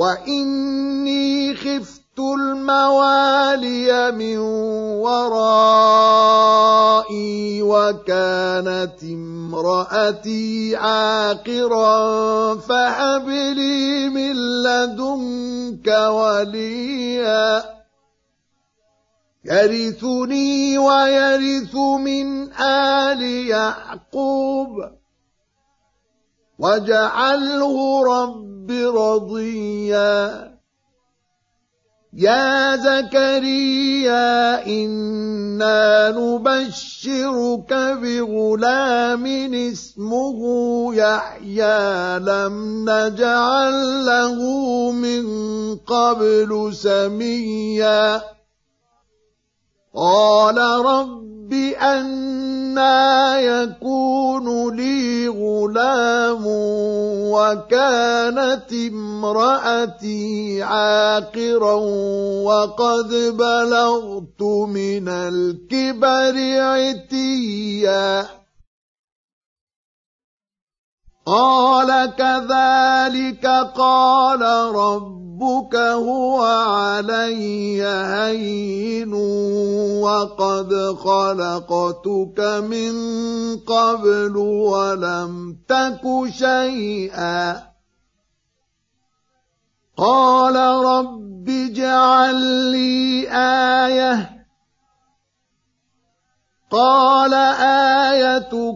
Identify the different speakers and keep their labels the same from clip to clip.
Speaker 1: واني خفت الموالي من ورائي وكانت امراتي عاقرا فهب لي من لدنك وليا يرثني ويرث من ال يعقوب واجعله رب رضيا يا زكريا أنا نبشرك بغلام اسمه يحيى لم نجعل له من قبل سميا قال رب أنا يكون لي غلام وكانت امرأتي عاقرا وقد بلغت من الكبر عتيا. قال كذلك قال رب ربك هو علي هين وقد خلقتك من قبل ولم تك شيئا. قال رب اجعل لي آية. قال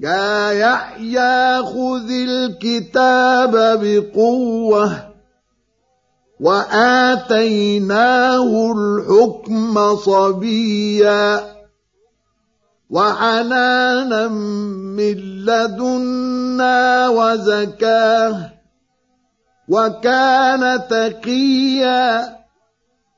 Speaker 1: يا يحيى خذ الكتاب بقوة وآتيناه الحكم صبيا وحنانا من لدنا وزكاة وكان تقيا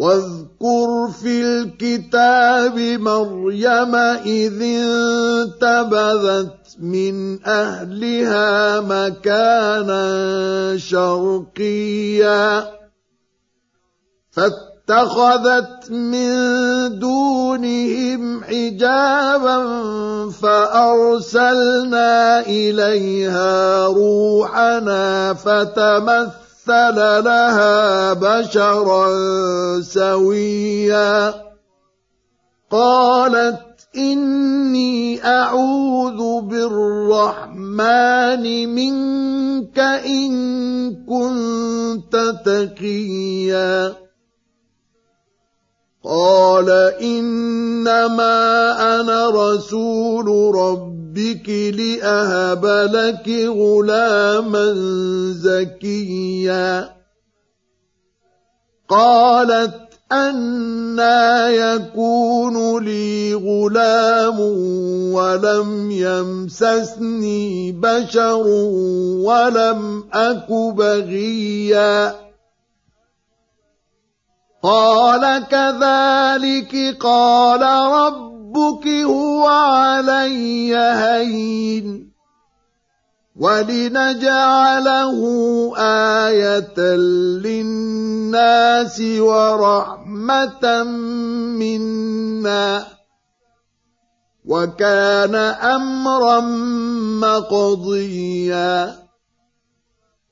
Speaker 1: واذكر في الكتاب مريم إذ انتبذت من أهلها مكانا شرقيا. فاتخذت من دونهم حجابا فأرسلنا إليها روحنا فتمثل مثل لها بشرا سويا قالت اني اعوذ بالرحمن منك ان كنت تقيا قال انما أنا رسول ربي ربك لأهب لك غلاما زكيا. قالت أنا يكون لي غلام ولم يمسسني بشر ولم أك بغيا. قال كذلك قال ربك هو علي هين ولنجعله آية للناس ورحمة منا وكان أمرا مقضيا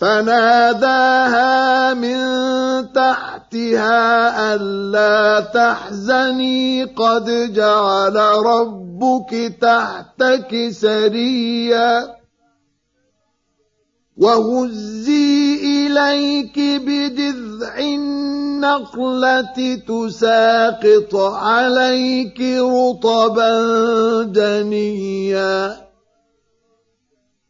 Speaker 1: فناداها من تحتها ألا تحزني قد جعل ربك تحتك سريا. وهزي إليك بجذع النخلة تساقط عليك رطبا جنيا.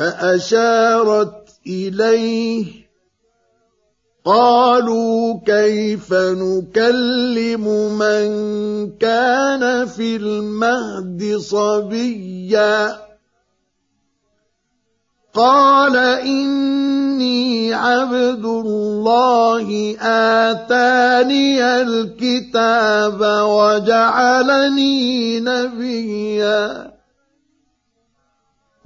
Speaker 1: فأشارت إليه. قالوا كيف نكلم من كان في المهد صبيا؟ قال إني عبد الله آتاني الكتاب وجعلني نبيا.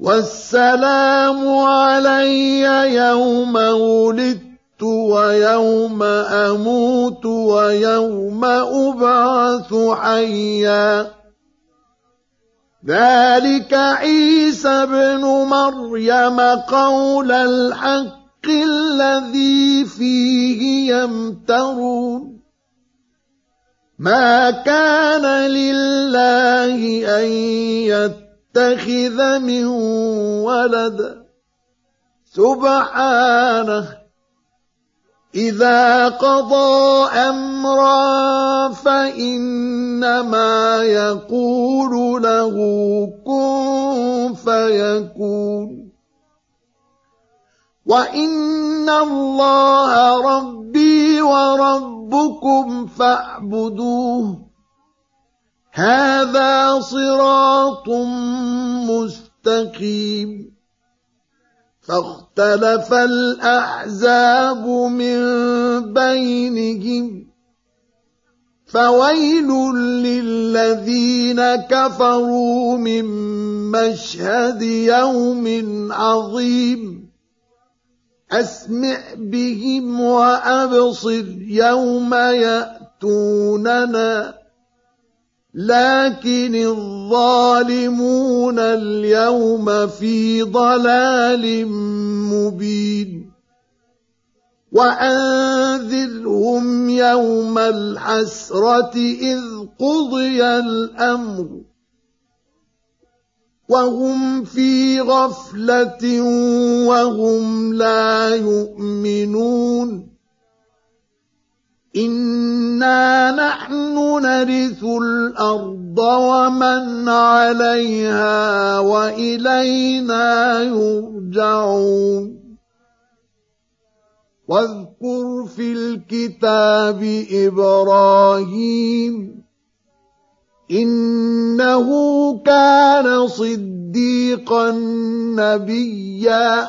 Speaker 1: والسلام علي يوم ولدت ويوم أموت ويوم أبعث حيا. ذلك عيسى ابن مريم قول الحق الذي فيه يمترون. ما كان لله أن يتقى يتخذ من ولد. سبحانه إذا قضى أمرا فإنما يقول له كن فيكون. وإن الله ربي وربكم فاعبدوه. هذا صراط مستقيم. فاختلف الأحزاب من بينهم. فويل للذين كفروا من مشهد يوم عظيم. أسمع بهم وأبصر يوم يأتوننا. لكن الظالمون اليوم في ضلال مبين. وأنذرهم يوم الحسرة إذ قضي الأمر. وهم في غفلة وهم لا يؤمنون. إنا نحن نرث الأرض ومن عليها وإلينا يرجعون واذكر في الكتاب إبراهيم إنه كان صديقا نبيا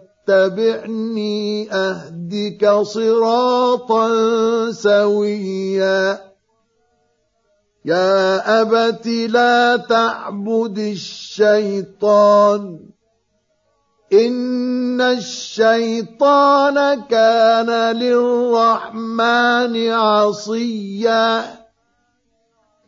Speaker 1: أهدك صراطا سويا. يا أبت لا تعبد الشيطان. إن الشيطان كان للرحمن عصيا.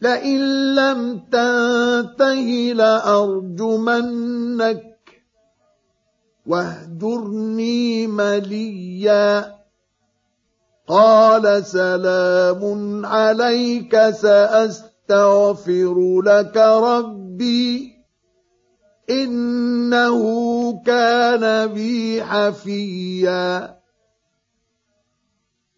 Speaker 1: لئن لم تنته لأرجمنك. واهجرني مليا. قال سلام عليك سأستغفر لك ربي. إنه كان بي حفيا.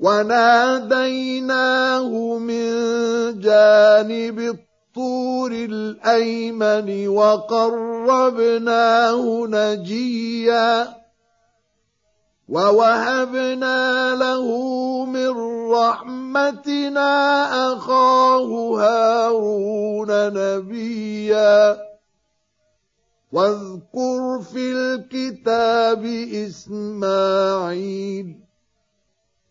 Speaker 1: وناديناه من جانب الطور الأيمن وقربناه نجيا ووهبنا له من رحمتنا أخاه هارون نبيا واذكر في الكتاب إسماعيل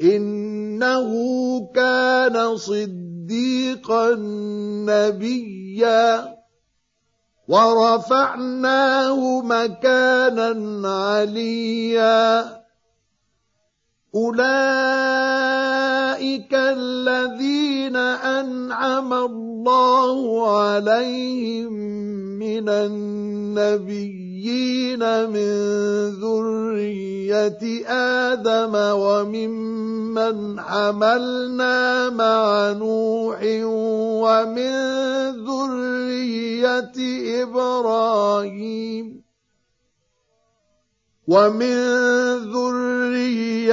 Speaker 1: إنه كان صديقا نبيا. ورفعناه مكانا عليا. اولئك الذين انعم الله عليهم من النبيين من ذريه آدم وممن حملنا مع نوح ومن ذريه إبراهيم ومن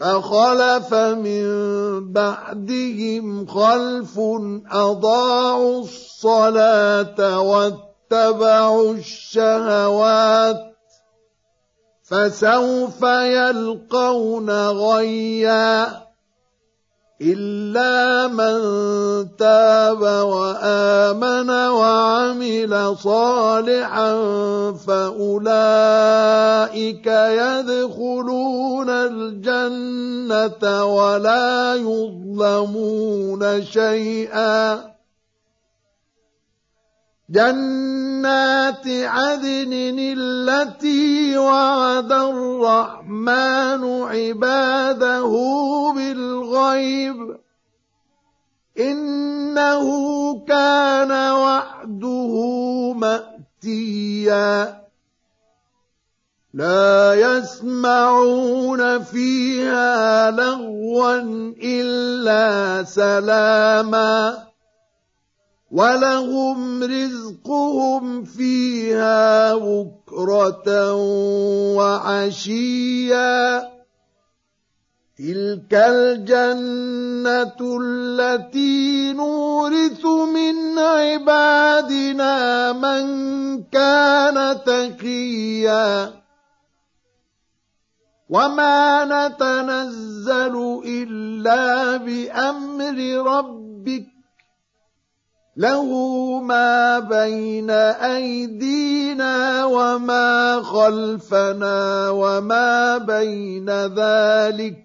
Speaker 1: فخلف من بعدهم خلف أضاعوا الصلاة واتبعوا الشهوات فسوف يلقون غيا إلا من تاب وآمن وعمل صالحا فأولئك يدخلون الجنة ولا يظلمون شيئا. جنات عدن التي وعد الرحمن عباده بالغيب. إنه كان وعده مأتيا. لا يسمعون فيها لغوا إلا سلاما. ولهم رزقهم فيها بكرة وعشيا. تلك الجنة التي نورث من عبادنا من كان تقيا. وما نتنزل إلا بأمر ربك له ما بين أيدينا وما خلفنا وما بين ذلك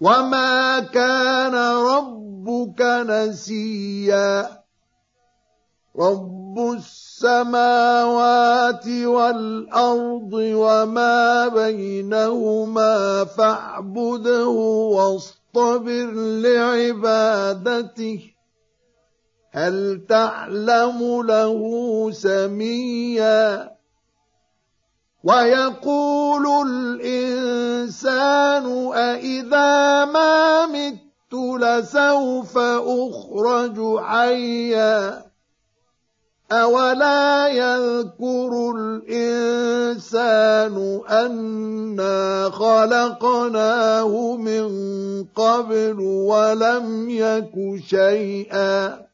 Speaker 1: وما كان ربك نسيا. رب السماوات والأرض وما بينهما فاعبده واصطبر لعبادته. هل تعلم له سميا؟ ويقول الإنسان أإذا ما مت لسوف أخرج حيا؟ أولا يذكر الإنسان أنا خلقناه من قبل ولم يك شيئا؟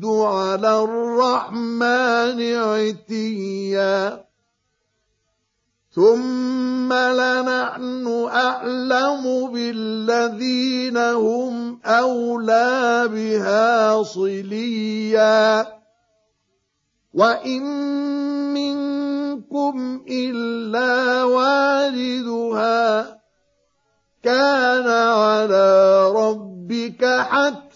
Speaker 1: يَشُدُّ عَلَى الرَّحْمَنِ عِتِيًّا. ثُمَّ لَنَحْنُ أَعْلَمُ بِالَّذِينَ هُمْ أَوْلَى بِهَا صِلِيًّا. وَإِن مِّنكُمْ إِلَّا وَارِدُهَا كَانَ عَلَى رَبِّكَ حَتْمًا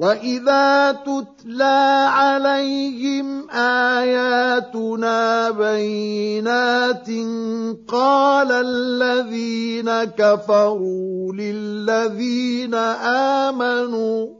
Speaker 1: واذا تتلى عليهم اياتنا بينات قال الذين كفروا للذين امنوا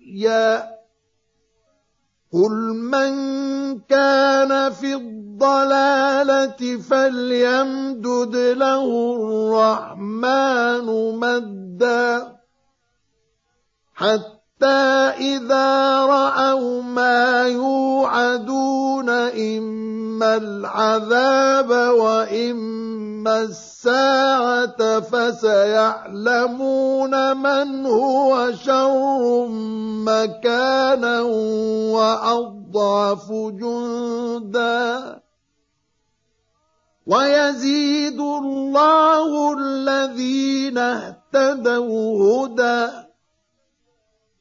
Speaker 1: ورئيا قل من كان في الضلالة فليمدد له الرحمن مدا حتى إذا رأوا ما يوعدون إما العذاب وإما الساعة فسيعلمون من هو شر مكانا وأضعف جندا ويزيد الله الذين اهتدوا هدى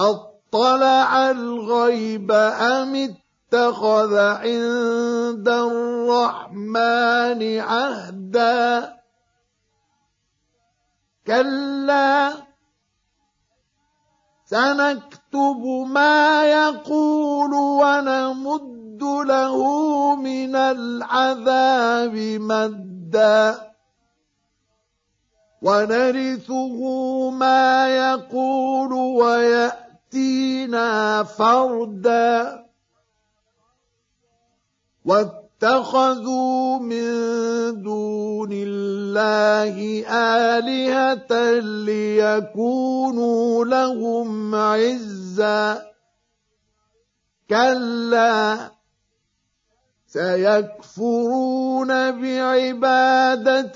Speaker 1: أطلع الغيب أم اتخذ عند الرحمن عهدا؟ كلا سنكتب ما يقول ونمد له من العذاب مدا. ونرثه ما يقول ويأتي يأتينا فردا واتخذوا من دون الله آلهة ليكونوا لهم عزا. كلا سيكفرون بعبادتهم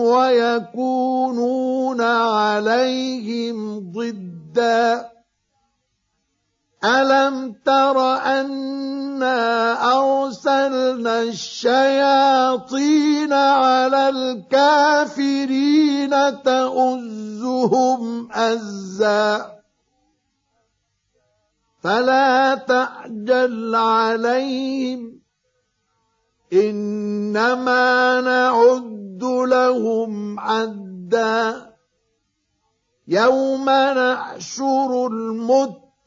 Speaker 1: ويكونون عليهم ضدا. ألم تر أنا أرسلنا الشياطين على الكافرين تؤزهم أزا فلا تعجل عليهم إنما نعد لهم عدا يوم نحشر المتقين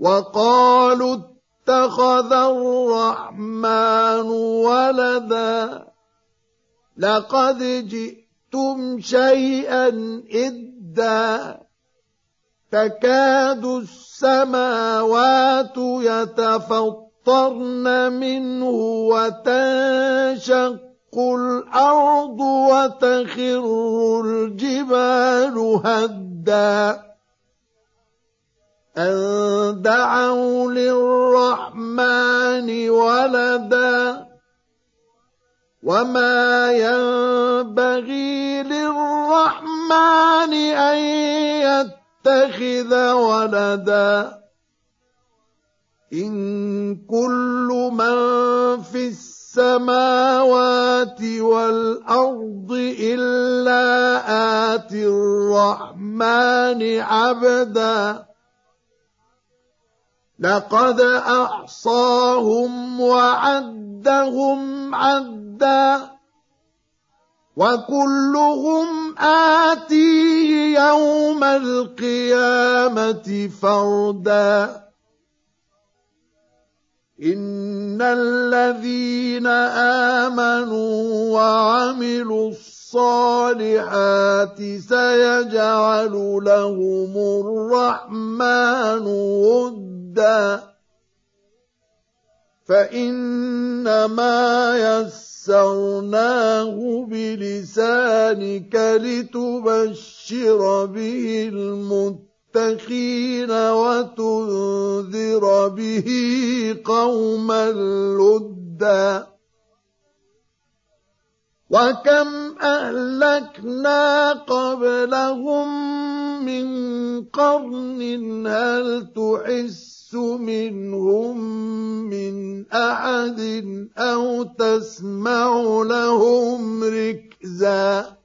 Speaker 1: وقالوا اتخذ الرحمن ولدا لقد جئتم شيئا إدا تكاد السماوات يتفطرن منه وتنشق الأرض وتخر الجبال هدّا أن دعوا للرحمن ولدا وما ينبغي للرحمن أن يتخذ ولدا إن كل من في السماوات والأرض إلا آتي الرحمن عبداً لقد احصاهم وعدهم عدا وكلهم آتيه يوم القيامة فردا. إن الذين آمنوا وعملوا الصالحات سيجعل لهم الرحمن ودا فانما يسرناه بلسانك لتبشر به المتقين وتنذر به قوما لدا وكم اهلكنا قبلهم من قرن هل تحس منهم من أحد أو تسمع لهم ركزا.